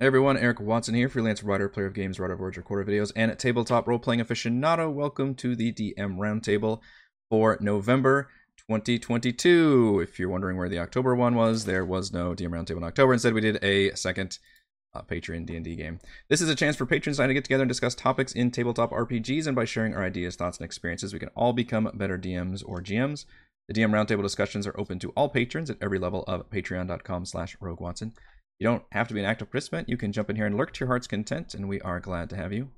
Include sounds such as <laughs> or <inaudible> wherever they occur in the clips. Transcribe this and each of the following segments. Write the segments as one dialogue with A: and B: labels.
A: Hey everyone, Eric Watson here, freelance writer, player of games, writer of recorder of videos, and tabletop role-playing aficionado. Welcome to the DM Roundtable for November 2022. If you're wondering where the October one was, there was no DM Roundtable in October. Instead, we did a second uh, Patreon D&D game. This is a chance for patrons to get together and discuss topics in tabletop RPGs, and by sharing our ideas, thoughts, and experiences, we can all become better DMs or GMs. The DM Roundtable discussions are open to all patrons at every level of patreon.com slash Rogue Watson. You don't have to be an active participant. You can jump in here and lurk to your heart's content, and we are glad to have you.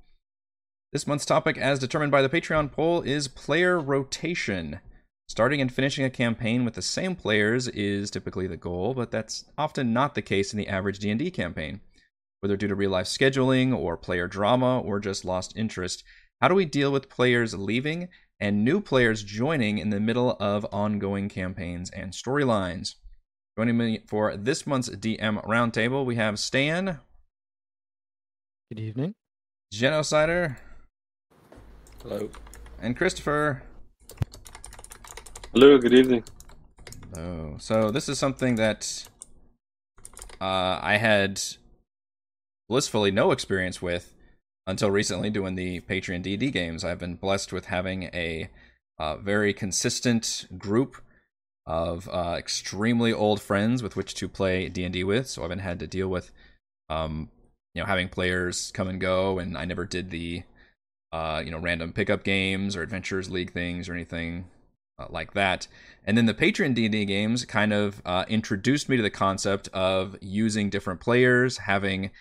A: This month's topic, as determined by the Patreon poll, is player rotation. Starting and finishing a campaign with the same players is typically the goal, but that's often not the case in the average D&D campaign. Whether due to real-life scheduling or player drama or just lost interest, how do we deal with players leaving and new players joining in the middle of ongoing campaigns and storylines? Joining me for this month's DM roundtable, we have Stan.
B: Good evening.
A: Genocider.
C: Hello.
A: And Christopher.
C: Hello, good evening.
A: Oh, so this is something that uh, I had blissfully no experience with until recently doing the Patreon DD games. I've been blessed with having a uh, very consistent group of uh, extremely old friends with which to play D and D with. So I haven't had to deal with, um, you know, having players come and go, and I never did the, uh, you know, random pickup games or Adventures League things or anything uh, like that. And then the Patreon D and D games kind of uh, introduced me to the concept of using different players, having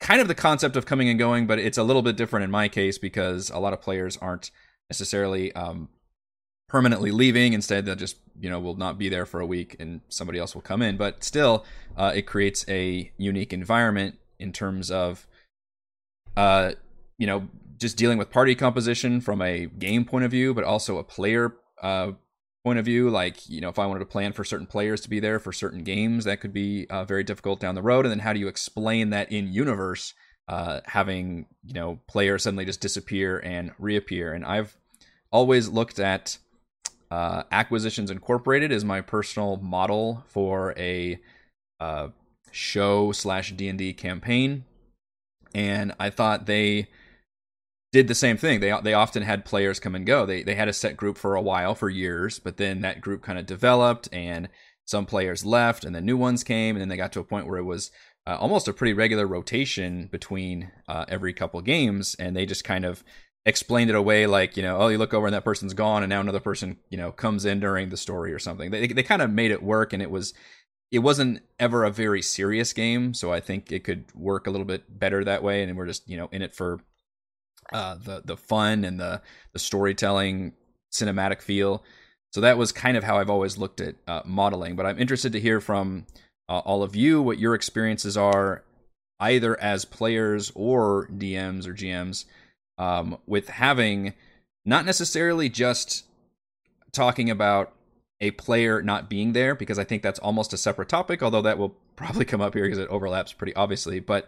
A: kind of the concept of coming and going, but it's a little bit different in my case because a lot of players aren't necessarily um, permanently leaving. Instead, they'll just you know will not be there for a week and somebody else will come in. But still, uh, it creates a unique environment in terms of, uh, you know, just dealing with party composition from a game point of view, but also a player uh, point of view. Like you know, if I wanted to plan for certain players to be there for certain games, that could be uh, very difficult down the road. And then how do you explain that in universe? Uh, having you know players suddenly just disappear and reappear, and I've always looked at uh, Acquisitions Incorporated is my personal model for a uh, show slash D and D campaign, and I thought they did the same thing. They they often had players come and go. They they had a set group for a while for years, but then that group kind of developed, and some players left, and then new ones came, and then they got to a point where it was uh, almost a pretty regular rotation between uh, every couple games, and they just kind of explained it away like you know oh you look over and that person's gone and now another person you know comes in during the story or something. They, they kind of made it work and it was it wasn't ever a very serious game so i think it could work a little bit better that way and we're just you know in it for uh the the fun and the the storytelling cinematic feel. So that was kind of how i've always looked at uh, modeling but i'm interested to hear from uh, all of you what your experiences are either as players or dms or gms um, with having not necessarily just talking about a player not being there because I think that's almost a separate topic, although that will probably come up here because it overlaps pretty obviously, but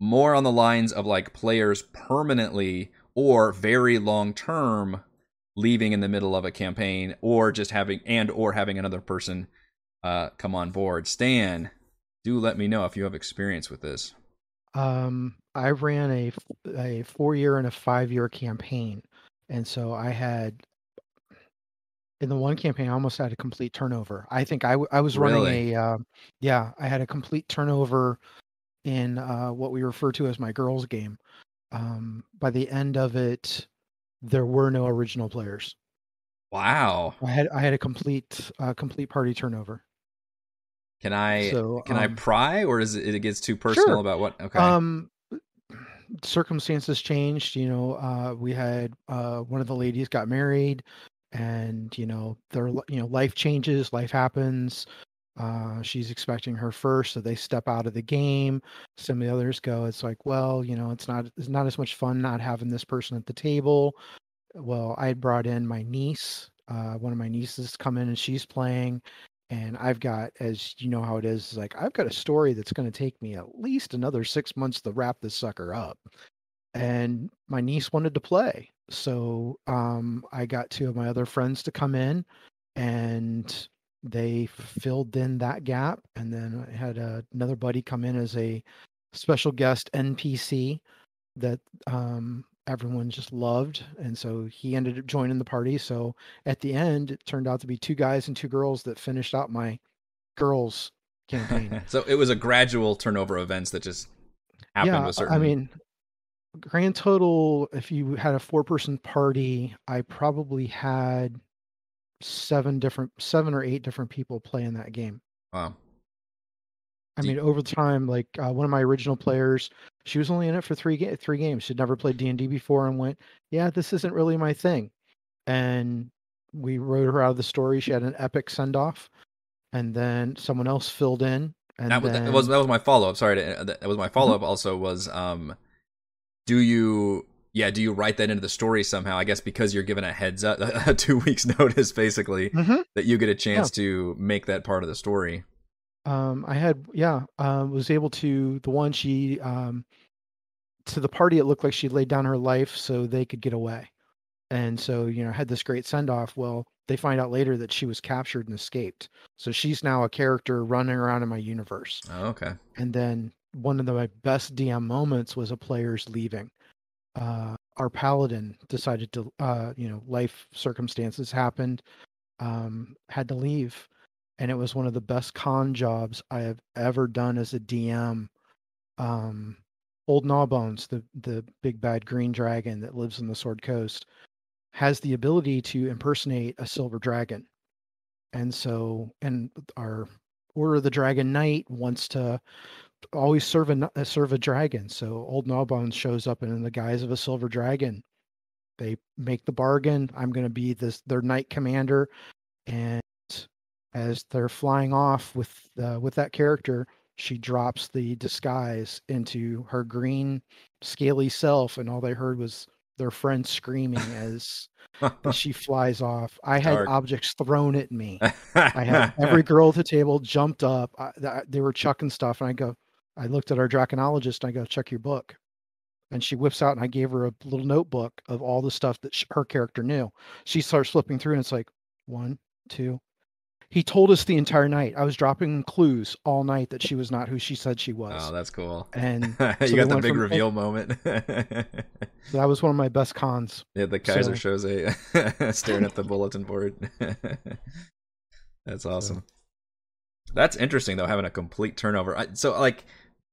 A: more on the lines of like players permanently or very long term leaving in the middle of a campaign or just having and or having another person uh, come on board. Stan, do let me know if you have experience with this.
B: Um, I ran a a four year and a five year campaign, and so I had in the one campaign I almost had a complete turnover. I think I I was running
A: Really?
B: a uh, yeah I had a complete turnover in uh, what we refer to as my girls game. Um, by the end of it, there were no original players.
A: Wow.
B: I had I had a complete uh, complete party turnover.
A: Can I
B: So
A: can I
B: um,
A: pry or is it it gets too personal
B: sure.
A: about what okay.
B: Um, circumstances changed. You know, uh, we had uh, one of the ladies got married, and you know, their you know life changes, life happens. Uh, she's expecting her first, so they step out of the game. Some of the others go. It's like, well, you know, it's not it's not as much fun not having this person at the table. Well, I had brought in my niece. Uh, one of my nieces come in and she's playing, and I've got, as you know how it is, like I've got a story that's going to take me at least another six months to wrap this sucker up. And my niece wanted to play, so um, I got two of my other friends to come in, and they filled in that gap. And then I had uh, another buddy come in as a special guest NPC that um, everyone just loved, and so he ended up joining the party. So at the end, it turned out to be two guys and two girls that finished out my girls campaign. <laughs>
A: so it was a gradual turnover of events that just happened
B: yeah,
A: with certain.
B: I mean, grand total, if you had a four-person party, I probably had seven different, seven or eight different people play in that game.
A: wow.
B: I mean, over time, like uh, one of my original players, she was only in it for three ga- three games. She'd never played D and D before, and went, "Yeah, this isn't really my thing." And we wrote her out of the story. She had an epic send off, and then someone else filled in. And
A: that, was-
B: then,
A: that was that was my follow up. Sorry, to, that was my follow up. Also, was um, do you yeah do you write that into the story somehow? I guess because you're given a heads up, <laughs> a two weeks <laughs> notice, basically
B: Mhm.
A: that you get a chance to make that part of the story.
B: Um, I had yeah, uh, was able to the one she um, to the party. It looked like she laid down her life so they could get away, and so you know had this great send off. Well, they find out later that she was captured and escaped, so she's now a character running around in my universe.
A: Oh, okay.
B: And then one of the, my best DM moments was a player's leaving. Uh, our paladin decided to, uh, you know, life circumstances happened, um, had to leave, and it was one of the best con jobs I have ever done as a DM. Um, Old Gnawbones, the the big bad green dragon that lives in the Sword Coast, has the ability to impersonate a silver dragon, and so and our Order of the Dragon Knight wants to always serve a uh, serve a dragon. So Old Gnawbones shows up in the guise of a silver dragon. They make the bargain. I'm going to be this their knight commander, and as they're flying off with uh, with that character, she drops the disguise into her green scaly self, and all they heard was their friend screaming as, <laughs> as she flies off. I had
A: Dark.
B: objects thrown at me. I had every <laughs> girl at the table jumped up. I, they were chucking stuff, and I go, I looked at our draconologist. And I go, check your book, and she whips out, and I gave her a little notebook of all the stuff that sh- her character knew. She starts flipping through, and it's like one, two. He told us the entire night. I was dropping clues all night that she was not who she said she was,
A: Oh, that's cool.
B: and <laughs>
A: you got the big
B: from-
A: reveal moment. <laughs>
B: so that was one of my best cons.
A: yeah, the Kaiser
B: So-
A: shows a <laughs> staring at the bulletin board. that's awesome. That's interesting though, having a complete turnover. I, so, like,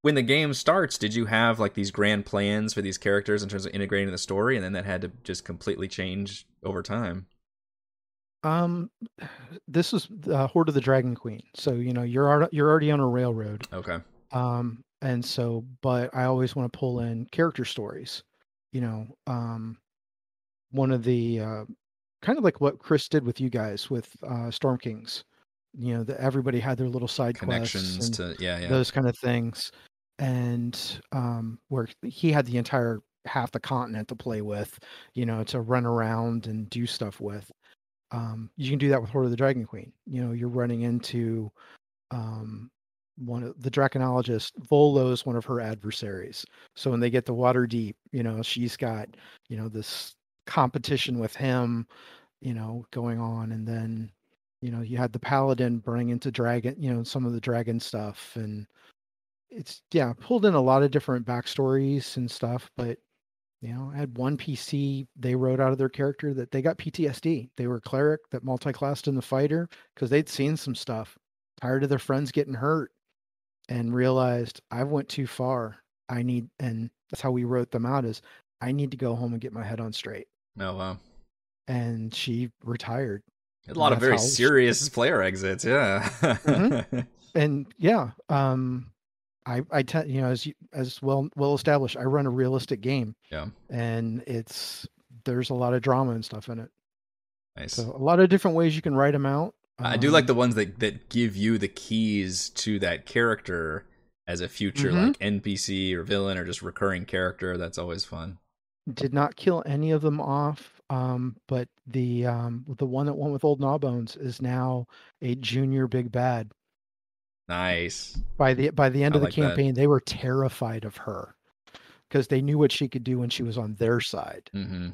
A: when the game starts, did you have like these grand plans for these characters in terms of integrating the story, and then that had to just completely change over time?
B: Um, this is uh, Hoard of the Dragon Queen. So you know you're you're already on a railroad.
A: Okay.
B: um and so but i always want to pull in character stories you know um one of the uh kind of like what chris did with you guys with uh storm kings you know that everybody had their little side
A: Connections
B: quests and
A: to yeah, yeah.
B: those kind of things and um where he had the entire half the continent to play with you know to run around and do stuff with um you can do that with hoard of the dragon queen. You know you're running into um one of the draconologist volo is one of her adversaries. So when they get to Waterdeep you know she's got you know this competition with him you know going on. And then you know you had the paladin burning into dragon you know some of the dragon stuff. And it's yeah pulled in a lot of different backstories and stuff but you know i had one pc they wrote out of their character that they got ptsd they were cleric that multi-classed in the fighter because they'd seen some stuff tired of their friends getting hurt and realized i went too far i need and that's how we wrote them out is i need to go home and get my head on straight
A: Oh wow.
B: and she retired
A: A lot of very serious player exits, yeah.
B: Mhm. <laughs> and yeah um i i tell you know as you as well well established i run a realistic game
A: Yeah.
B: and it's there's a lot of drama and stuff in it
A: nice.
B: so a lot of different ways you can write them out
A: I do like
B: Um,
A: the ones that that give you the keys to that character as a future
B: Mhm.
A: like NPC or villain or just recurring character. That's always fun.
B: did not kill any of them off um but the um the one that went with old gnawbones is now a junior big bad
A: Nice.
B: by the by the end
A: I
B: of the
A: like that.
B: campaign they were terrified of her because they knew what she could do when she was on their side
A: hmm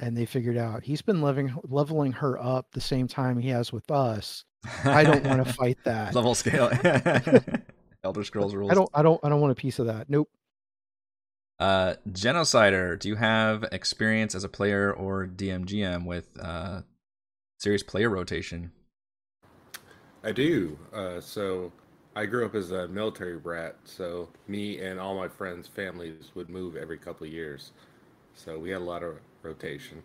B: and they figured out he's been leveling leveling her up the same time he has with us i don't want to <laughs> fight that
A: level scale. <laughs> Elder Scrolls rules.
B: I don't. I don't. I don't want a piece of that. Nope.
A: Uh, Genocider, do you have experience as a player or DMGM with uh, serious player rotation?
C: I do. Uh, so I grew up as a military brat. So me and all my friends' families would move every couple of years. So we had a lot of rotation.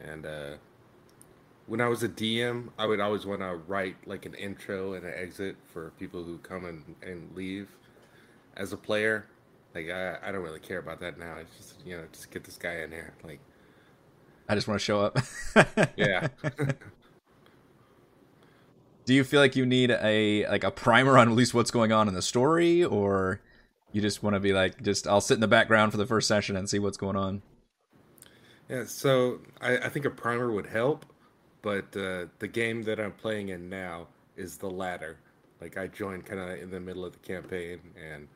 C: And uh, when I was a DM, I would always want to write like an intro and an exit for people who come and, and leave. As a player, like I, I don't really care about that now. It's just you know just get this guy in here. Like
A: I just want to show up. <laughs>
C: yeah. <laughs>
A: Do you feel like you need a like a primer on at least what's going on in the story, or you just want to be like, just I'll sit in the background for the first session and see what's going on?
C: Yeah, so I, I think a primer would help, but uh, the game that I'm playing in now is the latter. Like I joined kind of in the middle of the campaign, and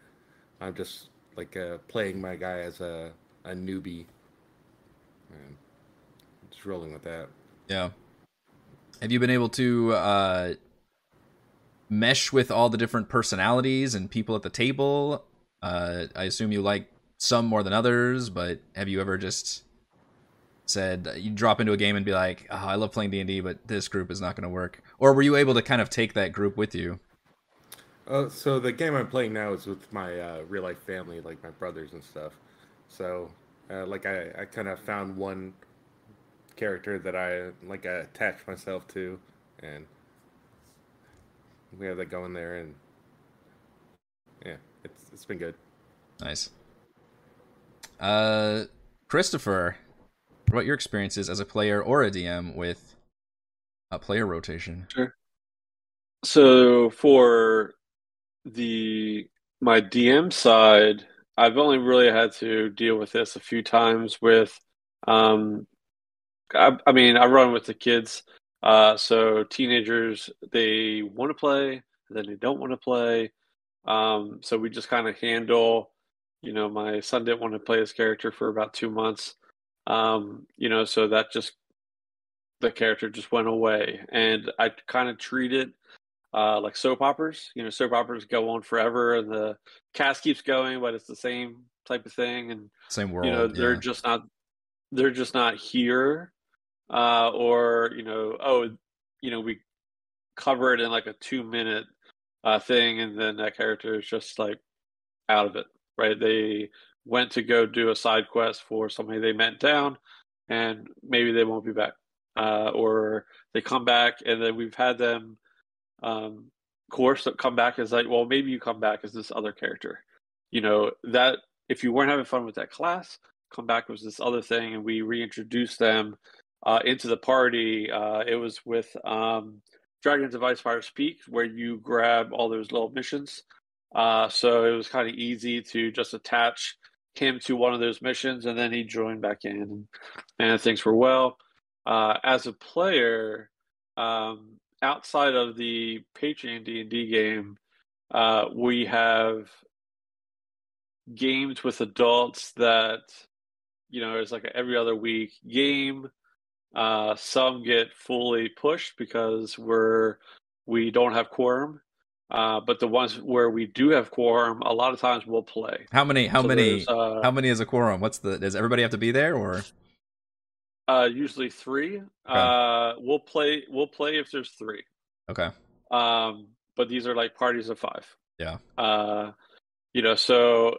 C: I'm just like uh, playing my guy as a, a newbie, and just rolling with that.
A: Yeah. Have you been able to uh, mesh with all the different personalities and people at the table? Uh, I assume you like some more than others, but have you ever just said you drop into a game and be like, "Oh, I love playing D and D, but this group is not going to work," or were you able to kind of take that group with you?
C: Uh, so the game I'm playing now is with my uh, real life family, like my brothers and stuff. So, uh, like I, I kind of found one character that I like I attach myself to, and we have that going there, and yeah, it's it's been good.
A: Nice. Uh, Christopher, what about your experiences as a player or a DM with a player rotation?
D: Sure. So for the my DM side, I've only really had to deal with this a few times with um I, I mean, I run with the kids. Uh, so teenagers, they want to play, then they don't want to play. Um, so we just kind of handle. You know, my son didn't want to play his character for about two months. Um, you know, so that just the character just went away, and I kind of treat it uh, like soap operas. You know, soap operas go on forever, and the cast keeps going, but it's the same type of thing, and
A: Same world.
D: you know they're
A: yeah.
D: just not they're just not here uh or you know oh you know we cover it in like a two minute uh thing and then that character is just like out of it right? They went to go do a side quest for somebody they met down, and maybe they won't be back. Uh or they come back and then we've had them um course come back as like well maybe you come back as this other character. You know that if you weren't having fun with that class come back with this other thing and we reintroduce them uh, into the party uh, it was with um, Dragons of Icespire Peak where you grab all those little missions. Uh, so it was kind of easy to just attach him to one of those missions and then he joined back in and, and things were well. Uh, as a player um, outside of the patreon d&d game uh, we have games with adults that you know it's like every other week game uh, some get fully pushed because we're we don't have quorum uh, but the ones where we do have quorum a lot of times we'll play
A: How many? How
D: So
A: many?
D: uh,
A: how many is a quorum? What's the? Does everybody have to be there, or
D: uh, usually three uh, we'll play we'll play if there's three
A: okay?
D: um, but these are like parties of five
A: Yeah.
D: uh, you know so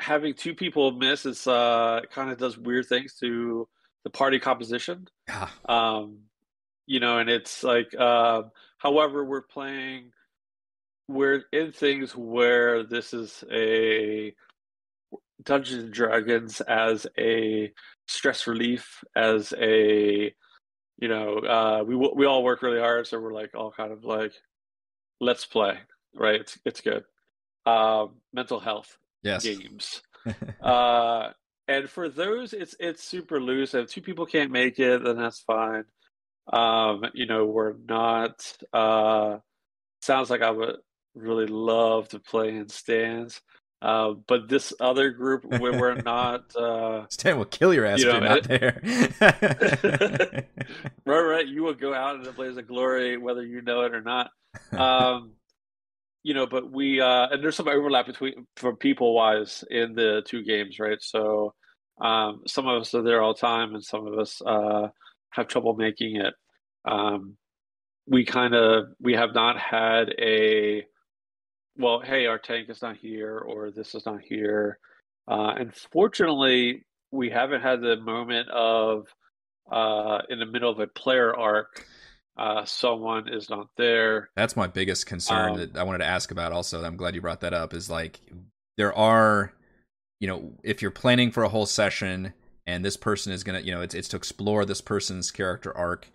D: having two people miss is uh, kind of does weird things to the party composition
A: Yeah.
D: um, you know and it's like uh, however we're playing we're in things where this is a dungeons and dragons as a stress relief as a you know uh, we we all work really hard so we're like all kind of like let's play right it's, it's good um, mental health
A: Yes.
D: games <laughs> uh, and for those it's it's super loose. If two people can't make it then that's fine. Um, you know we're not uh, sounds like i would really love to play in stands. Uh, but this other group where we're <laughs> not uh,
A: Stan will kill your ass
D: You
A: if you're not there. <laughs>
D: right right. You will go out into the blaze of glory whether you know it or not. um, <laughs> you know, but we uh, and there's some overlap between for people wise in the two games, right? So um, some of us are there all the time, and some of us uh, have trouble making it. Um, we kind of we have not had a well, hey, our tank is not here, or this is not here. Uh, and fortunately, we haven't had the moment of uh, in the middle of a player arc uh, someone is not there.
A: That's my biggest concern um, that I wanted to ask about. Also, I'm glad you brought that up. Is like there are, you know, if you're planning for a whole session and this person is gonna, you know, it's it's to explore this person's character arc,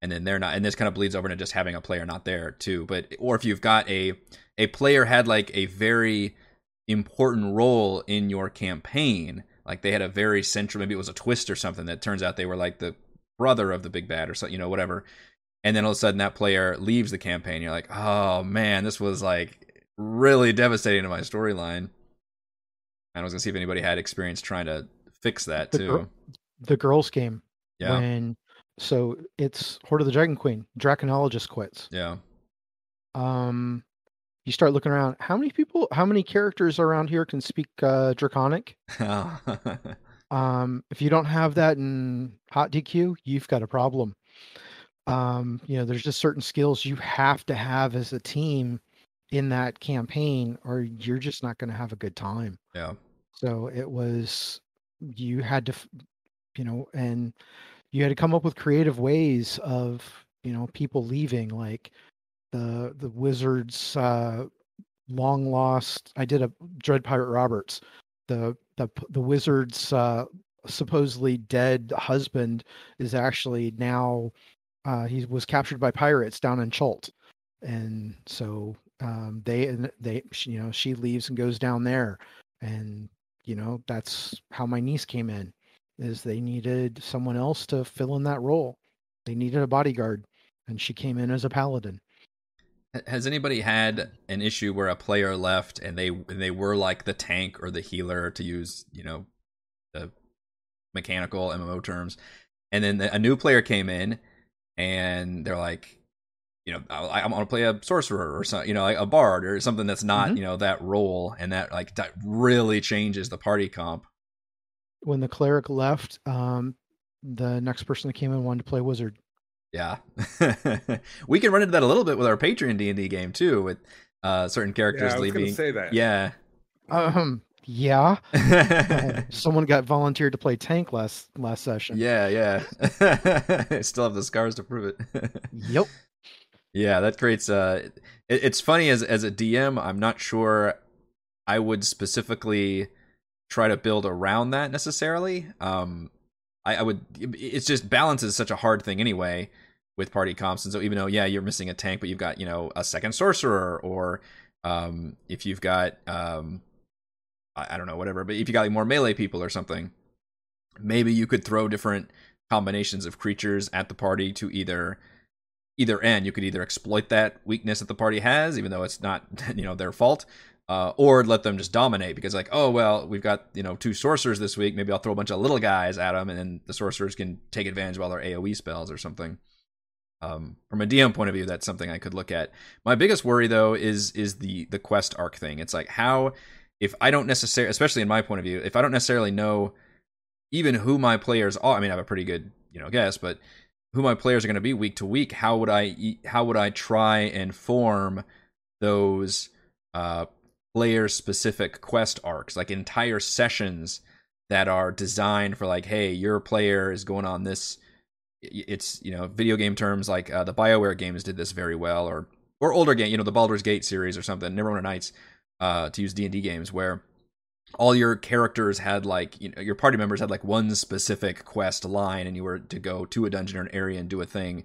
A: and then they're not, and this kind of bleeds over into just having a player not there too. But or if you've got a a player had like a very important role in your campaign, like they had a very central, maybe it was a twist or something that turns out they were like the brother of the big bad or something, you know, whatever and then all of a sudden that player leaves the campaign. You're like oh man this was like really devastating to my storyline. And i was gonna see if anybody had experience trying to fix that
B: the
A: too.
B: gr- the girls game
A: yeah.
B: when so it's hoard of the dragon queen draconologist quits.
A: Yeah.
B: Um you start looking around how many people how many characters around here can speak uh draconic? <laughs> Um if you don't have that in HotDQ you've got a problem um, you know, there's just certain skills you have to have as a team in that campaign, or you're just not going to have a good time.
A: Yeah.
B: So it was, you had to, you know, and you had to come up with creative ways of, you know, people leaving, like the the wizards uh, long lost. I did a Dread Pirate Roberts. The the the wizard's uh, supposedly dead husband is actually now uh, he was captured by pirates down in Chult, and so um, they and they you know she leaves and goes down there, and you know that's how my niece came in, is they needed someone else to fill in that role. They needed a bodyguard, and she came in as a paladin.
A: Has anybody had an issue where a player left and they they were like the tank or the healer to use you know the mechanical MMO terms, and then a new player came in and they're like, you know, I, I want to play a sorcerer or something, you know, like a bard or something that's not, mm-hmm. you know, that role, and that like that really changes the party comp.
B: When the cleric left, um, the next person that came in wanted to play wizard.
A: Yeah, <laughs> we can run into that a little bit with our Patreon D and D game too, with uh, certain characters
C: yeah,
A: leaving.
C: Say that.
A: Yeah.
B: Um, yeah. <laughs> <laughs> someone got volunteered to play tank last last session.
A: Yeah, yeah. I <laughs> still have the scars to prove it.
B: yep.
A: Yeah, that creates uh it, it's funny as as a DM, I'm not sure I would specifically try to build around that necessarily. Um I, I would it's just balance is such a hard thing anyway with party comps and so even though yeah you're missing a tank but you've got you know a second sorcerer or um if you've got um I, don't know, whatever. But if you got like more melee people or something, maybe you could throw different combinations of creatures at the party to either either end. You could either exploit that weakness that the party has, even though it's not <laughs> you know their fault, uh, or let them just dominate because like oh well we've got you know two sorcerers this week maybe I'll throw a bunch of little guys at them and then the sorcerers can take advantage of all their AOE spells or something. Um, from a DM point of view, that's something I could look at. My biggest worry though is is the the quest arc thing. It's like how if I don't necessarily, especially in my point of view, if I don't necessarily know even who my players are, I mean, I have a pretty good, you know, guess, but who my players are going to be week to week, how would I, how would I try and form those uh, player specific quest arcs, like entire sessions that are designed for like, hey, your player is going on this. It's you know, video game terms like uh, the Bioware games did this very well, or or older game, you know, the Baldur's Gate series or something, Neverwinter Nights uh, to use D and D games where all your characters had like you know your party members had like one specific quest line and you were to go to a dungeon or an area and do a thing.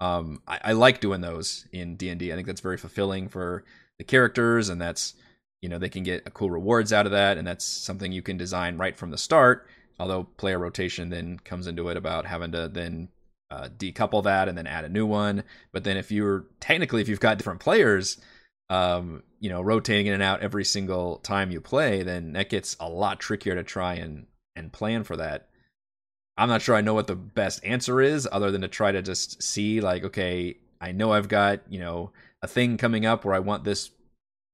A: Um i, I like doing those in d&d i think that's very fulfilling for the characters and that's you know they can get cool rewards out of that and that's something you can design right from the start. Although player rotation then comes into it about having to then uh, decouple that and then add a new one. But then if you're technically if you've got different players um, you know, rotating in and out every single time you play, then that gets a lot trickier to try and and plan for that. I'm not sure I know what the best answer is, other than to try to just see like, okay, I know I've got you know a thing coming up where I want this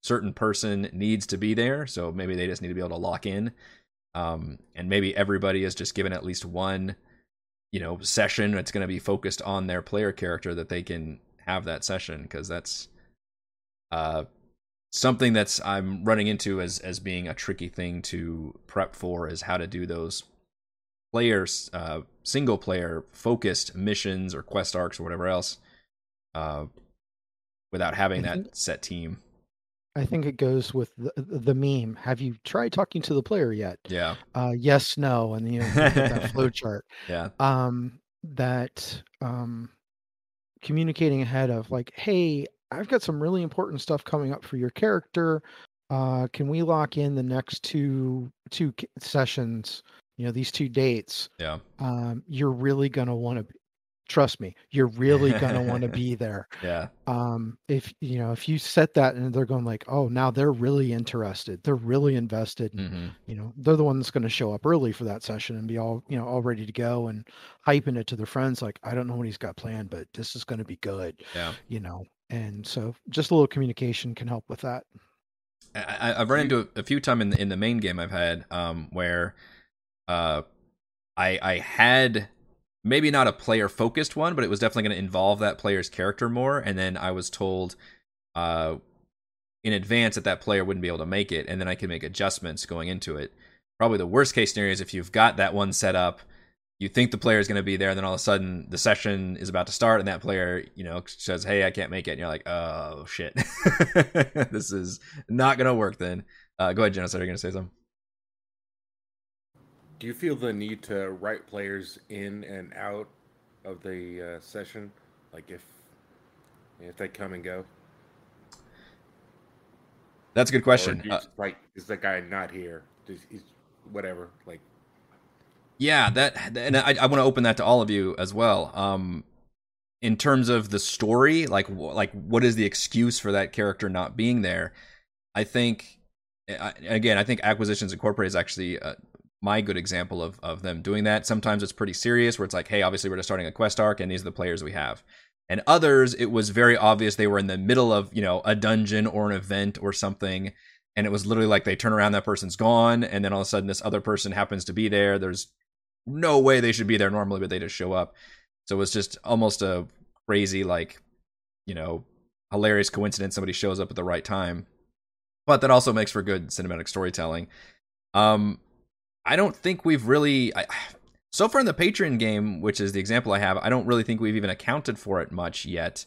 A: certain person needs to be there, so maybe they just need to be able to lock in. Um, and maybe everybody is just given at least one, you know, session that's going to be focused on their player character that they can have that session because that's uh something that's I'm running into as as being a tricky thing to prep for is how to do those players uh single player focused missions or quest arcs or whatever else uh without having
B: I
A: that set team.
B: I think it goes with the, the meme. Have you tried talking to the player yet?
A: Yeah.
B: Uh, yes, no, and you know, that <laughs> flow chart.
A: Yeah.
B: um, that um, communicating ahead of like, hey, I've got some really important stuff coming up for your character. Uh, can we lock in the next two two sessions? You know, these two dates.
A: Yeah.
B: Um, you're really gonna want to. Trust me, you're really gonna want to <laughs> be there.
A: Yeah.
B: Um, if you know, if you set that and they're going like, oh, now they're really interested, they're really invested, and
A: hmm
B: you know they're the one that's going to show up early for that session and be all you know all ready to go and hyping it to their friends like i don't know what he's got planned but this is going to be good
A: Yeah.
B: you know and so just a little communication can help with that
A: I, I've run into a few time in the, in the main game I've had um, where uh, I I had maybe not a player focused one, but it was definitely going to involve that player's character more. And then I was told uh, in advance that that player wouldn't be able to make it, and then I could make adjustments going into it. Probably the worst case scenario is if you've got that one set up. You think the player is going to be there, and then all of a sudden the session is about to start, and that player, you know, says, "Hey, I can't make it," and you're like, "Oh shit, <laughs> this is not going to work." Then, uh, go ahead, Genocider. Are you going to say something?
C: Do you feel the need to write players in and out of the uh, session, like if if they come and go?
A: That's a good question. Uh,
C: like, is the guy not here? Does he's whatever? Like,
A: Yeah, that and I, I want to open that to all of you as well. Um, in terms of the story, like like what is the excuse for that character not being there? I think I, again, I think Acquisitions Incorporated is actually uh, my good example of of them doing that. Sometimes it's pretty serious, where it's like, hey, obviously we're just starting a quest arc, and these are the players we have. And others, it was very obvious they were in the middle of you know a dungeon or an event or something, and it was literally like they turn around, that person's gone, and then all of a sudden this other person happens to be there. There's no way they should be there normally, but they just show up. So it was just almost a crazy, like, you know, hilarious coincidence. Somebody shows up at the right time, but that also makes for good cinematic storytelling. Um, I don't think we've really, I, <sighs> so far in the Patreon game, which is the example I have, I don't really think we've even accounted for it much yet.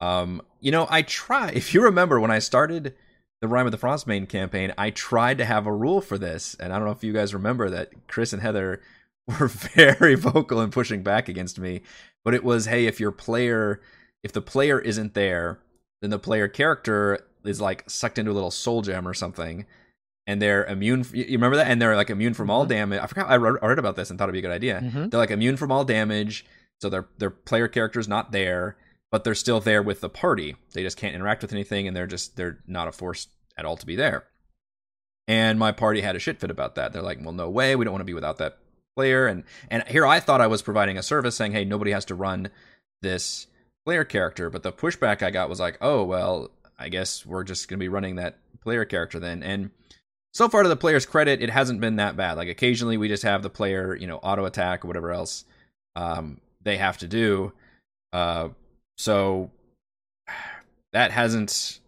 A: Um, you know, I try. <laughs> If you remember when I started the Rhyme of the Frostbane campaign, I tried to have a rule for this, and I don't know if you guys remember that Chris and Heather <laughs> were very vocal in pushing back against me. But it was, hey, if your player, if the player isn't there, then the player character is like sucked into a little soul gem or something, and they're immune. You remember that? And they're like immune from all
B: Mhm.
A: damage. I forgot. I read, I read about this and thought it'd be a good idea.
B: Mhm.
A: They're like immune from all damage, so their their player character's not there, but they're still there with the party. They just can't interact with anything, and they're just they're not a force at all to be there. And my party had a shit fit about that. They're like, well, no way, we don't want to be without that player. And and here I thought I was providing a service, saying, hey, nobody has to run this player character. But the pushback I got was like, oh well, I guess we're just gonna be running that player character then. And so far to the player's credit, it hasn't been that bad. Like occasionally we just have the player, you know, auto attack or whatever else um, they have to do. Uh, so that hasn't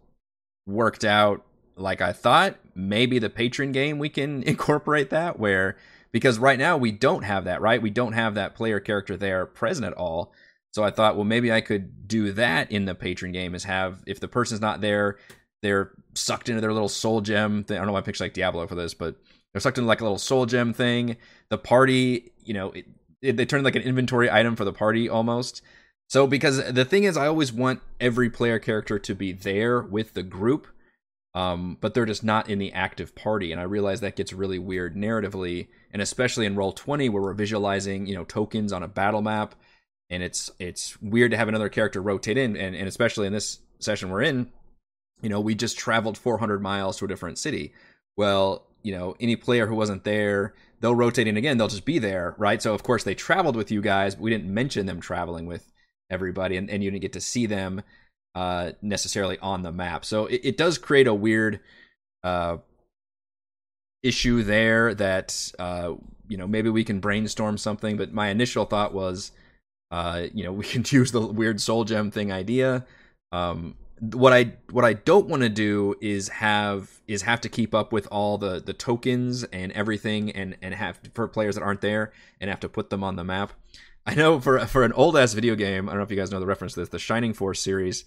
A: worked out like I thought. Maybe the patron game we can <laughs> incorporate that where because right now we don't have that, right? We don't have that player character there present at all. So I thought, well, maybe I could do that in the patron game is have if the person's not there, they're sucked into their little soul gem thing. I don't know why I picture like Diablo for this, but they're sucked into like a little soul gem thing. The party, you know, it, it, they turn like an inventory item for the party almost. So because the thing is, I always want every player character to be there with the group, um, but they're just not in the active party. And I realize that gets really weird narratively, and especially in Roll Twenty, where we're visualizing, you know, tokens on a battle map, and it's it's weird to have another character rotate in, and, and especially in this session we're in, you know, we just traveled 400 miles to a different city. Well, you know, any player who wasn't there, they'll rotate in again. They'll just be there, right? So of course they traveled with you guys, but we didn't mention them traveling with everybody, and, and you didn't get to see them. uh, necessarily on the map. So it, it does create a weird uh, issue there that uh, you know maybe we can brainstorm something. But my initial thought was, uh, you know, <laughs> we can use the weird soul gem thing idea. Um, what I what I don't want to do is have is have to keep up with all the the tokens and everything and and have for players that aren't there and have to put them on the map. I know for for an old ass video game, I don't know if you guys know the reference to this, the Shining Force series.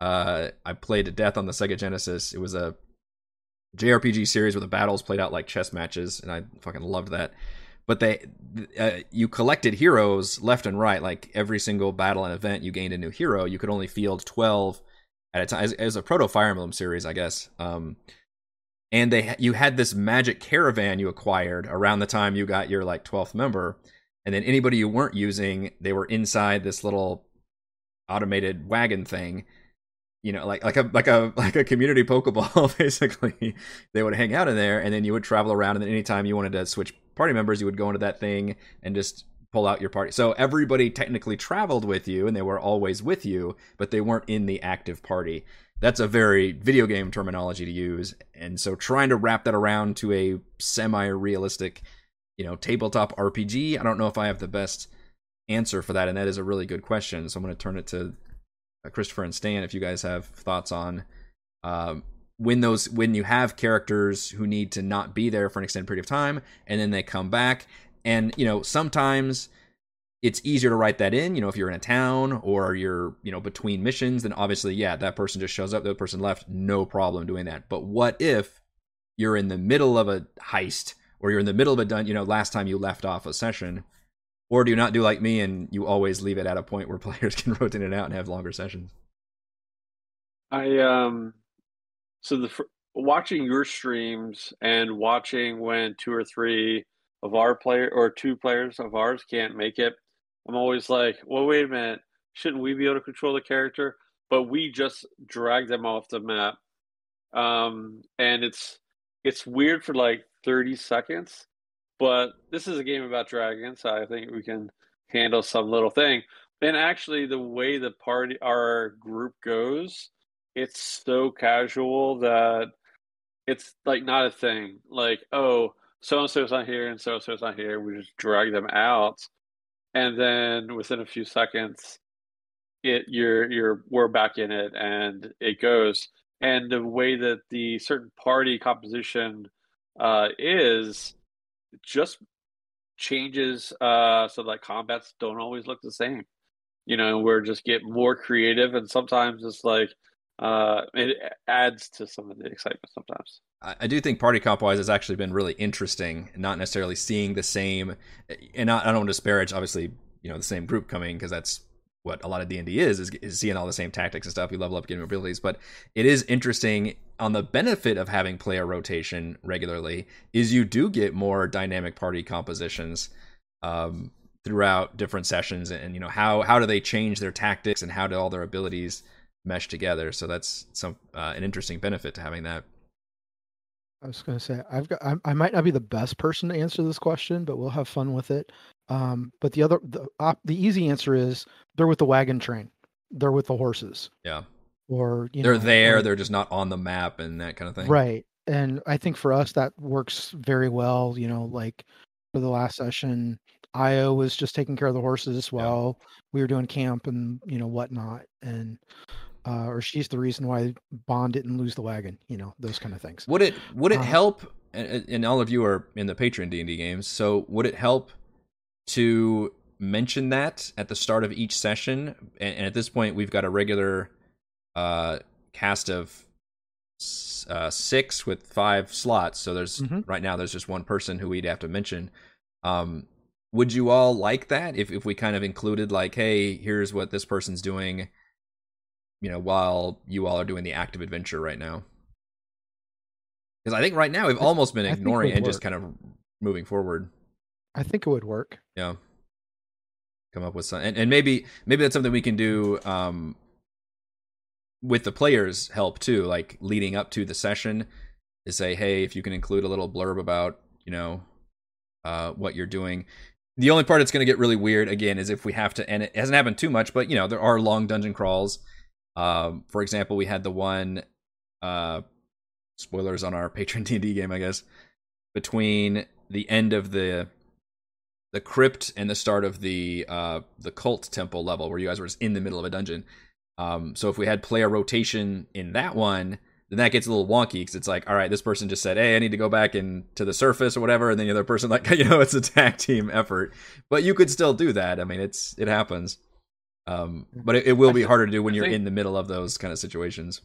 A: Uh, I played to death on the Sega Genesis. It was a JRPG series where the battles played out like chess matches, and I fucking loved that. But they, uh, you collected heroes left and right. Like every single battle and event, you gained a new hero. You could only field twelve at a time. As, as a proto Fire Emblem series, I guess. Um, and they, you had this magic caravan you acquired around the time you got your like twelfth member, and then anybody you weren't using, they were inside this little automated wagon thing you know, like like a like a <laughs> like a community Pokeball, <laughs> basically. They would hang out in there, and then you would travel around, and then anytime you wanted to switch party members, you would go into that thing and just pull out your party. So everybody technically traveled with you, and they were always with you, but they weren't in the active party. That's a very video game terminology to use, and so trying to wrap that around to a semi-realistic, you know, tabletop RPG. I don't know if I have the best answer for that, and that is a really good question. So I'm going to turn it to uh, Christopher and Stan, if you guys have thoughts on um, when those when you have characters who need to not be there for an extended period of time and then they come back and you know sometimes it's easier to write that in you know if you're in a town or you're you know between missions then obviously yeah that person just shows up the person left no problem doing that but what if you're in the middle of a heist or you're in the middle of a done you know last time you left off a session or do you not do like me and you always leave it at a point where <laughs> players can rotate it out and have longer sessions?
D: I um so the watching your streams and watching when two or three of our player or two players of ours can't make it, I'm always like, well, wait a minute, shouldn't we be able to control the character? But we just drag them off the map, um, and it's it's weird for like 30 seconds, but this is a game about dragons, so I think we can handle some little thing. And actually, the way the party, our group goes, it's so casual that it's like not a thing. Like, oh, so and so's not here and so and so's not here. We just drag them out, and then within a few seconds, it you're you're we're back in it and it goes. And the way that the certain party composition uh, is, just changes uh so that combats don't always look the same you know we're just get more creative and sometimes it's like uh it adds to some of the excitement sometimes
A: I do think party comp wise has actually been really interesting, not necessarily seeing the same, and I don't disparage obviously you know the same group coming because that's what a lot of D&D is, is, is seeing all the same tactics and stuff. You level up, getting abilities, but it is interesting on the benefit of having player rotation regularly is you do get more dynamic party compositions um, throughout different sessions, and you know how how do they change their tactics and how do all their abilities mesh together. So that's some uh, an interesting benefit to having that.
B: I was going to say I've got I, I, might not be the best person to answer this question, but we'll have fun with it. Um, but the other the uh, the easy answer is they're with the wagon train. They're with the horses.
A: Yeah.
B: Or you know
A: they're
B: know,
A: there.
B: or,
A: they're just not on the map and that kind of thing.
B: right. And I think for us that works very well. You know, like for the last session, Io was just taking care of the horses while yeah. we were doing camp and you know whatnot. And uh, or she's the reason why Bond didn't lose the wagon. You know, those kind of things.
A: Would it would it uh, help? And, and all of you are in the Patreon D and D games, so would it help to mention that at the start of each session? And, and at this point, we've got a regular uh, cast of uh, six with five slots. So there's mm-hmm. right now there's just one person who we'd have to mention. Um, would you all like that if if we kind of included like, hey, here's what this person's doing you know, while you all are doing the active adventure right now? Because I think right now we've almost been ignoring and work. just kind of moving forward.
B: I think it would work.
A: Yeah. Come up with some, and, and maybe maybe that's something we can do um, with the players' help too, like leading up to the session, to say, hey, if you can include a little blurb about you know uh, what you're doing. The only part that's going to get really weird again is if we have to, and it hasn't happened too much, but you know there are long dungeon crawls Um, for example, we had the one uh, spoilers on our <laughs> patron D&D game, I guess, between the end of the the crypt and the start of the uh, the cult temple level, where you guys were just in the middle of a dungeon. Um, so if we had player rotation in that one, then that gets a little wonky because it's like, all right, this person just said, "Hey, I need to go back and to the surface or whatever," and then the other person like, <laughs> you know, it's a tag team effort. But you could still do that. I mean, it's it happens. Um, but it, it will be harder to do when you're in the middle of those kind of situations.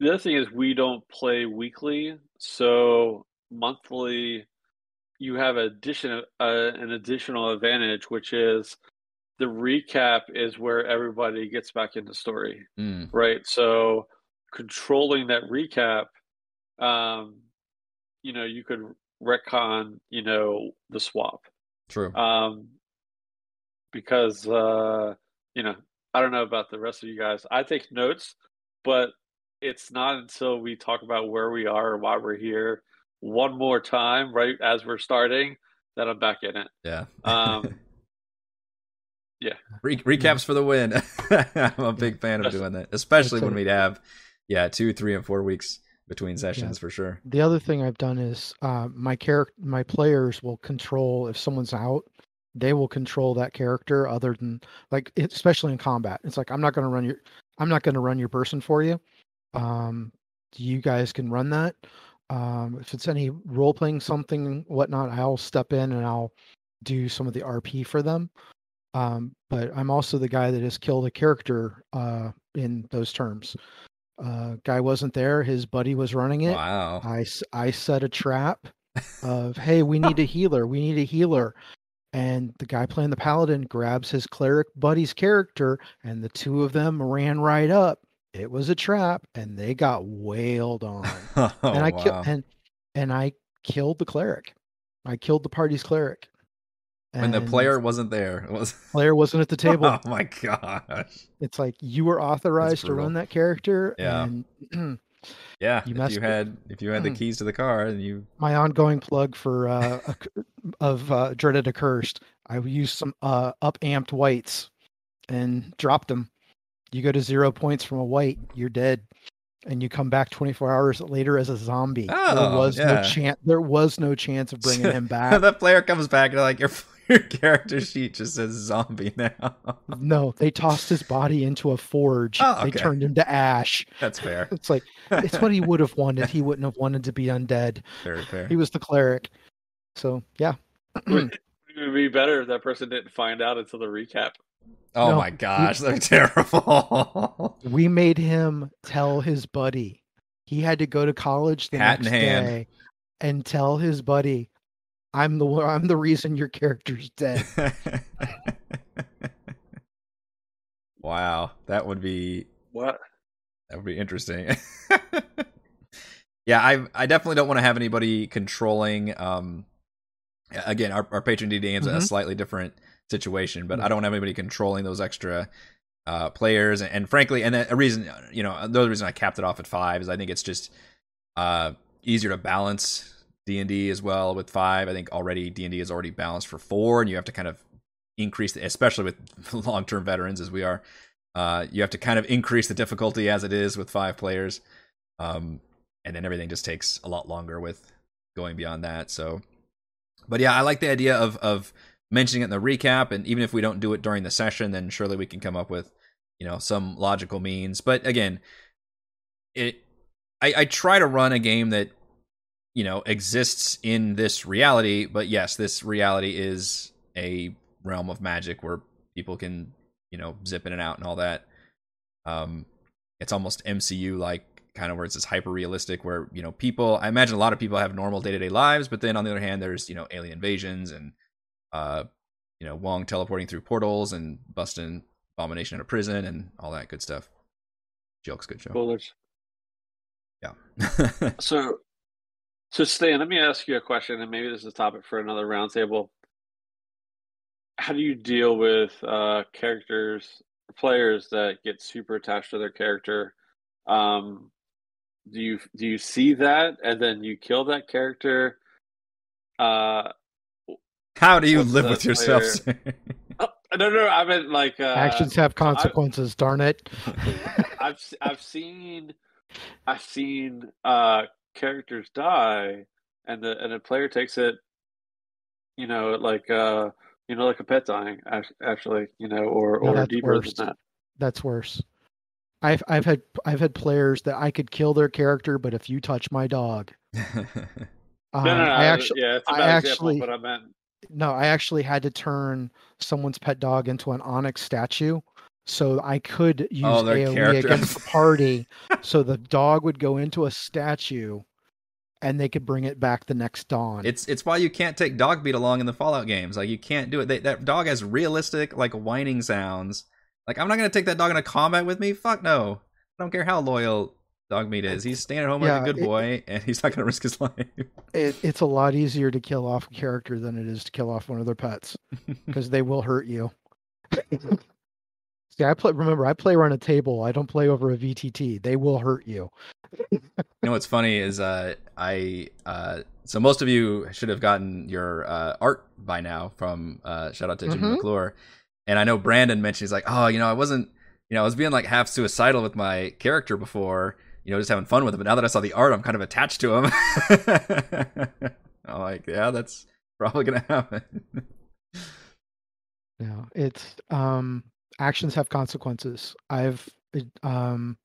D: The other thing is we don't play weekly, so monthly you have addition uh, an additional advantage, which is the recap is where everybody gets back into story,
A: Mm,
D: right? So controlling that recap, um, you know, you could retcon, you know, the swap.
A: true.
D: um, because uh, you know I don't know about the rest of you guys. I take notes, but it's not until we talk about where we are and why we're here one more time, right as we're starting, that I'm back in it.
A: yeah.
D: Um, <laughs> yeah.
A: Re- recaps for the win. <laughs> I'm a big fan of doing that, especially when we'd have, yeah, two, three, and four weeks between sessions for sure.
B: The other thing I've done is uh, my character, my players will control if someone's out. They will control that character, other than like, especially in combat. It's like I'm not going to run your, I'm not going to run your person for you. Um, you guys can run that. Um, if it's any role playing something whatnot, I'll step in and I'll do some of the RP for them. Um, but I'm also the guy that has killed a character uh, in those terms. Uh, guy wasn't there; his buddy was running it.
A: Wow.
B: i i set a trap of, hey, we need a <laughs> healer. We need a healer. And the guy playing the paladin grabs his cleric buddy's character, and the two of them ran right up. It was a trap, and they got wailed on. <laughs>
A: oh,
B: and I
A: wow.
B: killed and and I killed the cleric. I killed the party's cleric.
A: when the player wasn't there. Was <laughs>
B: player wasn't at the <laughs> oh table.
A: Oh my gosh.
B: It's like you were authorized to run that character,
A: Yeah.
B: and <clears throat>
A: Yeah.
B: You
A: if you had if you had the
B: Mm.
A: keys to the car and you
B: my ongoing plug for uh, of uh, dreaded accursed i used some uh, up amped wights and dropped them you go to zero points from a wight you're dead and you come back 24 hours later as a zombie
A: Oh,
B: there was
A: yeah.
B: no chance there was no chance of bringing him <laughs> back
A: the player comes back and like your your character sheet just says zombie now. <laughs>
B: no they tossed his body into a forge
A: Oh,
B: they turned him to ash
A: That's fair. <laughs>
B: it's like it's what he would have wanted he wouldn't have wanted to be undead
A: Very fair.
B: he was the cleric so yeah
D: it would be better if that person didn't find out until the recap.
A: Oh
B: No,
A: my gosh, they're terrible. <laughs>
B: we made him tell his buddy he had to go to college the
A: Hat
B: next day and tell his buddy i'm the i'm the reason your character's dead <laughs>
A: wow, that would be
D: What?
A: that would be interesting. <laughs> yeah, I I definitely don't want to have anybody controlling. Um, again, our our patron D games a
B: Mhm.
A: slightly different situation, but
B: Mm.
A: I don't want anybody controlling those extra uh, players. And, and frankly, and a reason you know the other reason I capped it off at five is I think it's just uh, easier to balance D and D as well with five. I think already D and D is already balanced for four, and you have to kind of increase, the, especially with <laughs> long term veterans as we are. Uh, you have to kind of increase the difficulty as it is with five players, um, and then everything just takes a lot longer with going beyond that. So, but yeah, I like the idea of of mentioning it in the recap, and even if we don't do it during the session, then surely we can come up with you know some logical means. But again, it I, I try to run a game that you know exists in this reality, but yes, this reality is a realm of magic where people can you know zip in and out and all that. Um, it's almost MCU like kind of where it's this hyper realistic where you know people i imagine a lot of people have normal day-to-day lives but then on the other hand there's you know alien invasions and uh you know wong teleporting through portals and busting abomination out of prison and all that good stuff joke's good show
D: Spoilers.
A: yeah <laughs>
D: So, so Stan, let me ask you a question, and maybe this is a topic for another roundtable. How do you deal with uh, characters, players that get super attached to their character? Um, do you do you see that, and then you kill that character? Uh,
A: how do you live with yourself
D: player-
A: sir?
D: oh, no, no, I meant like uh,
B: Actions have consequences. darn it. <laughs>
D: I've I've seen I've seen uh characters die, and the and the player takes it, you know, like uh you know, like a pet dying, actually, you know, or
B: No,
D: or
B: that's
D: deeper
B: worse.
D: than that.
B: That's worse. I've I've had I've had players that I could kill their character, but if you touch my dog, <laughs> um,
D: No, no, no.
B: I actually
D: yeah, it's a
B: I
D: bad
B: actually-
D: example, but I meant
B: no, I actually had to turn someone's pet dog into an onyx statue, so I could oh, use
A: Oh,
B: AOE
A: character.
B: against the party. <laughs> so the dog would go into a statue, and they could bring it back the next dawn.
A: It's it's why you can't take dog Dogmeat along in the Fallout games. Like you can't do it. They, that dog has realistic like whining sounds. Like I'm not gonna take that dog into combat with me. Fuck no. I don't care how loyal Dogmeat is. He's staying at home
B: Yeah,
A: like a good
B: it-
A: boy, and he's not gonna risk his life.
B: it, it's a lot easier to kill off a character than it is to kill off one of their pets <laughs> because they will hurt you. <laughs> See, I play. Remember, I play around a table. I don't play over a VTT. They will hurt you.
A: You know what's funny is uh I uh so most of you should have gotten your uh art by now from uh shout out to Jimmy
B: Mhm.
A: McClure. And I know Brandon mentioned he's like, Oh, you know, I wasn't you know, I was being like half suicidal with my character before, you know, just having fun with him. But now that I saw the art, I'm kind of attached to him. <laughs> I'm like, yeah, that's probably gonna happen.
B: Yeah, it's um actions have consequences. I've um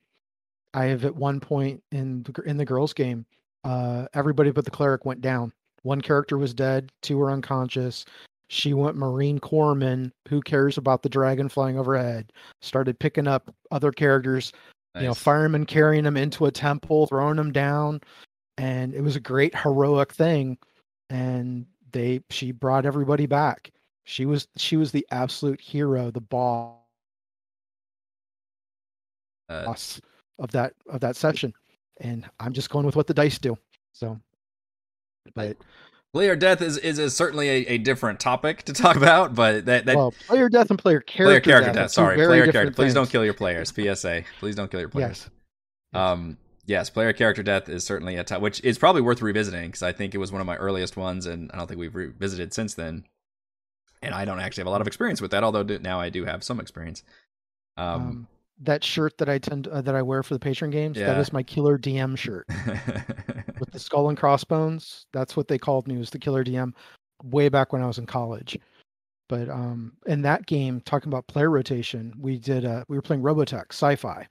B: I have at one point in the, in the girls game, uh everybody but the cleric went down. One character was dead, two were unconscious. She went Marine Corpsman, who cares about the dragon flying overhead, started picking up other characters, you know, firemen carrying them into a temple, throwing them down, and it was a great heroic thing. And they she brought everybody back. She was she was the absolute hero, the boss
A: Uh,
B: of that of that session. And I'm just going with what the dice do. So, but
A: player death is is, is certainly a, a different topic to talk about, but that that
B: well, player death and player character
A: player character
B: death.
A: Sorry, player character. Please don't kill your players. PSA. Please don't kill your players.
B: Yes.
A: Um, yes, player character death is certainly a time, which is probably worth revisiting because I think it was one of my earliest ones, and I don't think we've revisited since then. And I don't actually have a lot of experience with that, although now I do have some experience. Um,
B: Um, that shirt that I tend uh, that I wear for the patron games, that
A: Yeah.
B: is my killer DM shirt. <laughs> with the skull and crossbones. That's what they called me was the killer DM way back when I was in college. But um in that game, talking about player rotation, we did uh we were playing Robotech sci-fi.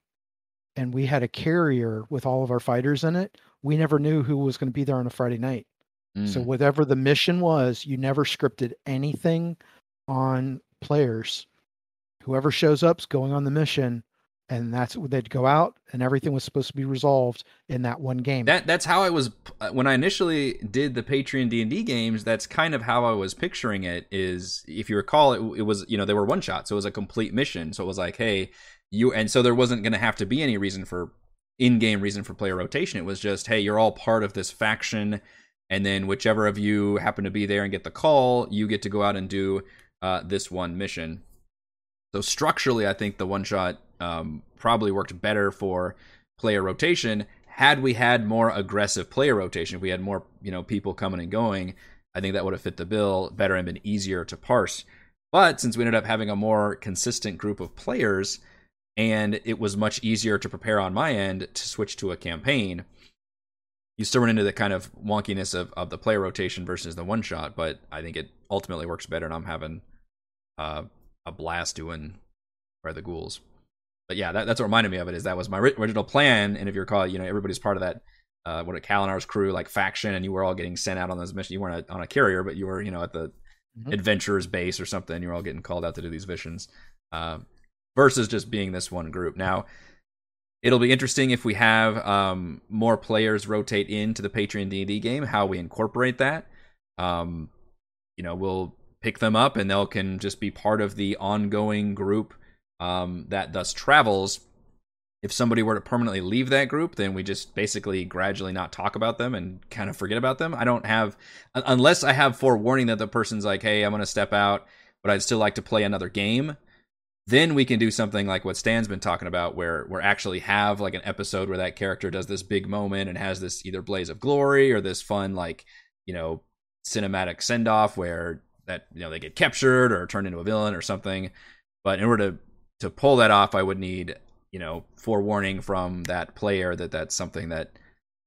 B: And we had a carrier with all of our fighters in it. We never knew who was going to be there on a Friday night. So
A: mm,
B: whatever the mission was, you never scripted anything on players. Whoever shows up's going on the mission, and that's they'd go out, and everything was supposed to be resolved in that one game.
A: that that's how I was uh, when I initially did the Patreon D and D games. That's kind of how I was picturing it. Is if you recall, it, it was you know they were one shots, so it was a complete mission. So it was like, hey, you, and so there wasn't going to have to be any reason for in-game reason for player rotation. It was just, hey, you're all part of this faction, and then whichever of you happen to be there and get the call, you get to go out and do uh, this one mission. So structurally, I think the one shot um, probably worked better for player rotation. Had we had more aggressive player rotation, if we had more you know people coming and going, I think that would have fit the bill better and been easier to parse. But since we ended up having a more consistent group of players, and it was much easier to prepare on my end to switch to a campaign, you still run into the kind of wonkiness of, of the player rotation versus the one shot. But I think it ultimately works better, and I'm having uh, a blast doing Where the Ghouls. But yeah, that, that's what reminded me of it. Is that was my original plan, and if you recall, you know, everybody's part of that. Uh, what a Kalinar's crew like faction, and you were all getting sent out on those missions. You weren't a, on a carrier, but you were, you know, at the
B: Mhm.
A: adventurer's base or something. You were all getting called out to do these missions, uh, versus just being this one group. Now, it'll be interesting if we have um, more players rotate into the Patreon D and D game. How we incorporate that. Um, you know, we'll pick them up, and they'll can just be part of the ongoing group um, that thus travels. If somebody were to permanently leave that group, then we just basically gradually not talk about them and kind of forget about them. I don't have, unless I have forewarning that the person's like, "Hey, I'm going to step out, but I'd still like to play another game." Then we can do something like what Stan's been talking about, where we're actually have like an episode where that character does this big moment and has this either blaze of glory or this fun like you know cinematic send off where that you know they get captured or turned into a villain or something. But in order to to pull that off, I would need you know forewarning from that player that that's something that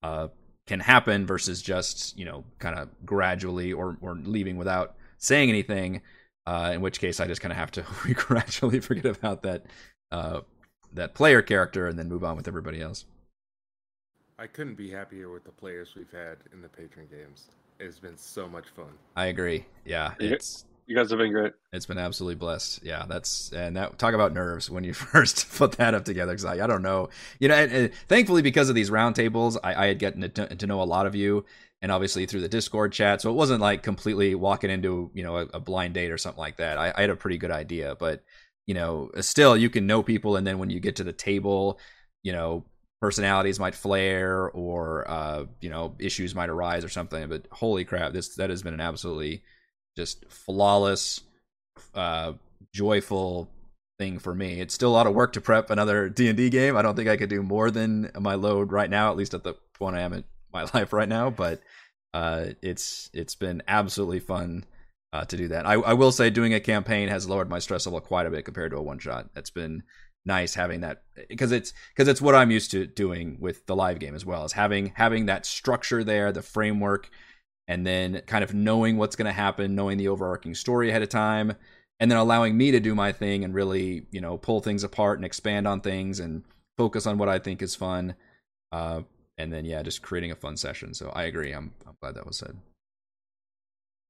A: uh, can happen versus just you know kind of gradually or or leaving without saying anything. Uh, in which case, I just kind of have to <laughs> gradually forget about that uh, that player character and then move on with everybody else.
C: I couldn't be happier with the players we've had in the patron games. It's been so much fun.
A: I agree. Yeah,
D: Yeah.
A: it's
D: You guys have been great.
A: it's been absolutely blessed. Yeah, that's and that talk about nerves when you <laughs> first put that up together. Because I, I don't know, you know. And, and thankfully, because of these roundtables, I, I had gotten to, to know a lot of you, and obviously through the Discord chat, so it wasn't like completely walking into you know a, a blind date or something like that. I, I had a pretty good idea, but you know, still you can know people, and then when you get to the table, you know, personalities might flare or uh, you know issues might arise or something. But holy crap, this that has been an absolutely just flawless, uh, joyful thing for me. It's still a lot of work to prep another D and D game. I don't think I could do more than my load right now, at least at the point I am in <laughs> my life right now. But uh, it's it's been absolutely fun uh, to do that. I, I will say doing a campaign has lowered my stress level quite a bit compared to a one shot. It's been nice having that because it's because it's what I'm used to doing with the live game as well as having having that structure there, the framework, and then kind of knowing what's going to happen, knowing the overarching story ahead of time, and then allowing me to do my thing and really you know pull things apart and expand on things and focus on what I think is fun. Uh, and then yeah, just creating a fun session. So I agree. I'm I'm glad that was said.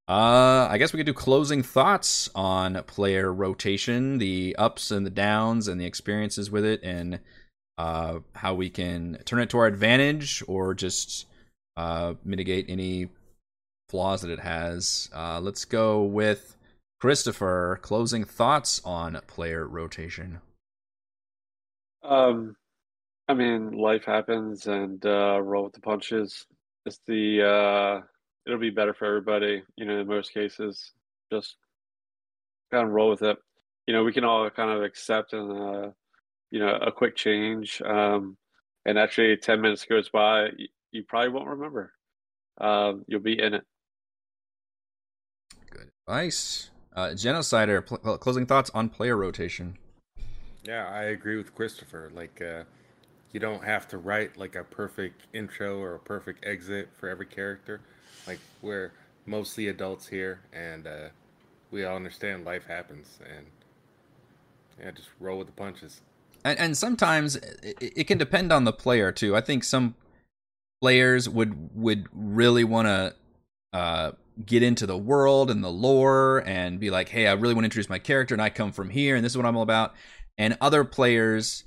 A: Uh, I guess we could do closing thoughts on player rotation, the ups and the downs, and the experiences with it, and uh, how we can turn it to our advantage or just uh, mitigate any flaws that it has. Uh, let's go with Christopher. Closing thoughts on player rotation.
D: Um, I mean, life happens, and uh, roll with the punches. It's the uh, it'll be better for everybody. You know, in most cases, just kind of roll with it. You know, we can all kind of accept and uh, you know a quick change. Um, and actually, ten minutes goes by, you, you probably won't remember. Um, you'll be in it.
A: Good advice. Uh, Genocider. Pl- closing thoughts on player rotation.
C: Yeah, I agree with Christopher. Like, uh, you don't have to write like a perfect intro or a perfect exit for every character. Like, we're mostly adults here, and uh, we all understand life happens, and yeah, just roll with the punches.
A: and, and sometimes it, it can depend on the player too. I think some players would would really want to uh, get into the world and the lore and be like, "Hey, I really want to introduce my character, and I come from here, and this is what I'm all about." And other players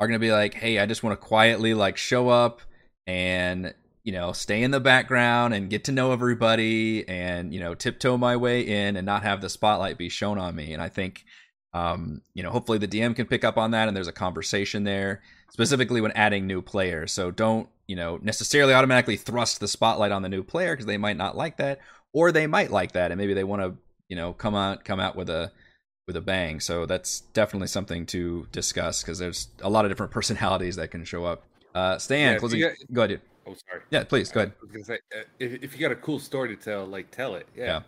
A: are going to be like, "Hey, I just want to quietly like show up and you know stay in the background and get to know everybody and you know tiptoe my way in and not have the spotlight be shown on me." And I think um, you know, hopefully the DM can pick up on that and there's a conversation there, specifically when adding new players. So don't, you know, necessarily automatically thrust the spotlight on the new player because they might not like that, or they might like that and maybe they want to, you know, come out come out with a with a bang. So that's definitely something to discuss because there's a lot of different <laughs> personalities that can show up. Uh, Stan,
C: Yeah,
A: closing.
C: got-
A: go ahead. dude.
C: Oh, sorry.
A: Yeah, please go ahead.
C: I was gonna say, uh, if, if you got a cool story to tell, like tell it. Yeah,
A: Yeah.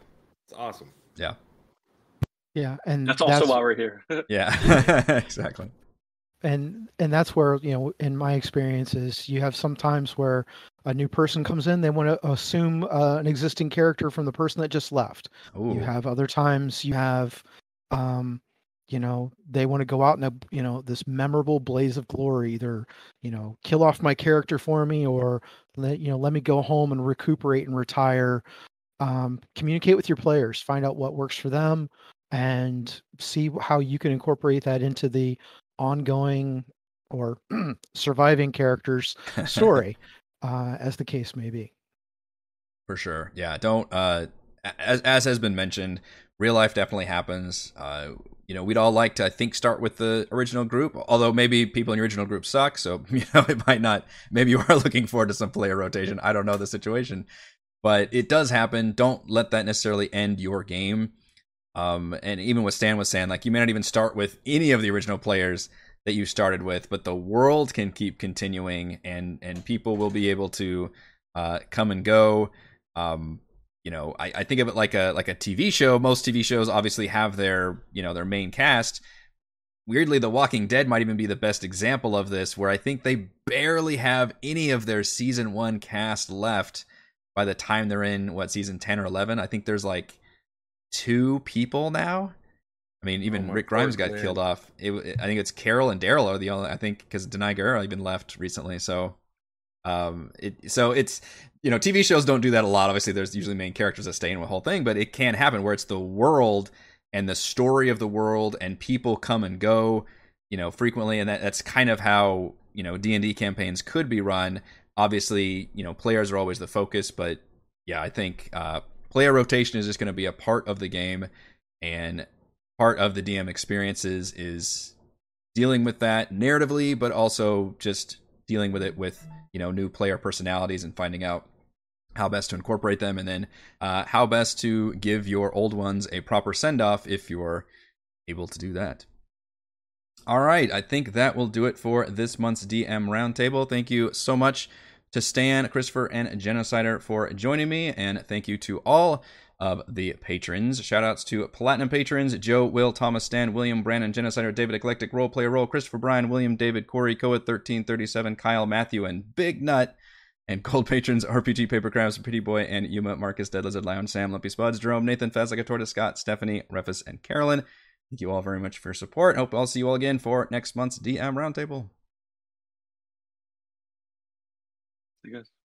C: it's awesome.
A: Yeah,
B: Yeah, and
D: That's also why we're here. <laughs>
A: yeah, <laughs> exactly.
B: and and that's where you know in my experiences you have sometimes where a new person comes in they want to assume uh, an existing character from the person that just left
A: Ooh,
B: you have other times you have um you know they want to go out in a you know this memorable blaze of glory either you know kill off my character for me or let you know let me go home and recuperate and retire um, communicate with your players find out what works for them and see how you can incorporate that into the ongoing or <clears throat> surviving character's <laughs> story uh, as the case may be
A: For sure. Yeah. Don't uh as as has been mentioned, real life definitely happens. Uh you know, we'd all like to I think start with the original group, although maybe people in the original group suck, so <laughs> you know, it might not maybe you are <laughs> looking forward to some player rotation. I don't know the situation. But it does happen. Don't let that necessarily end your game. Um and even what Stan was saying, like you may not even start with any of the original players that you started with, but the world can keep continuing and and people will be able to uh come and go um you know, I, I think of it like a like a TV show. Most TV shows obviously have their you know their main cast. Weirdly, The Walking Dead might even be the best example of this, where I think they barely have any of their season one cast left by the time they're in what season ten or eleven. I think there's like two people now. I mean, even
C: Oh
A: Rick Grimes got
C: Glenn.
A: killed off. It, I think it's Carol and Daryl are the only. I think because Danai Gurira even left recently. So, um, it so it's you know TV shows don't do that a lot. Obviously, there's usually main characters that stay in the whole thing, but it can happen where it's the world and the story of the world and people come and go, you know, frequently, and that, that's kind of how you know D and D campaigns could be run. Obviously, you know, players are always the focus, but yeah, I think uh, player rotation is just going to be a part of the game, and part of the DM experiences is dealing with that narratively, but also just dealing with it with you know new player personalities and finding out how best to incorporate them, and then uh, how best to give your old ones a proper send off if you're able to do that. All right, I think that will do it for this month's DM Roundtable. Thank you so much to Stan, Christopher, and Genocider for joining me, and thank you to all of the patrons. Shoutouts to Platinum patrons Joe, Will, Thomas, Stan, William, Brandon, Genocider, David, Eclectic, Roleplayer Role, Christopher, Brian, William, David, Corey, Coed, 1337, Kyle, Matthew, and Big Nut. And gold patrons RPG Paper Crabs, Pretty Boy, and Yuma, Marcus, Dead Lizard, Lion, Sam, Lumpy Spuds, Jerome, Nathan, Faz, like a Tortoise, Scott, Stephanie, Refus, and Carolyn. Thank you all very much for your support. Hope I'll see you all again for next month's DM Roundtable.
D: See You guys.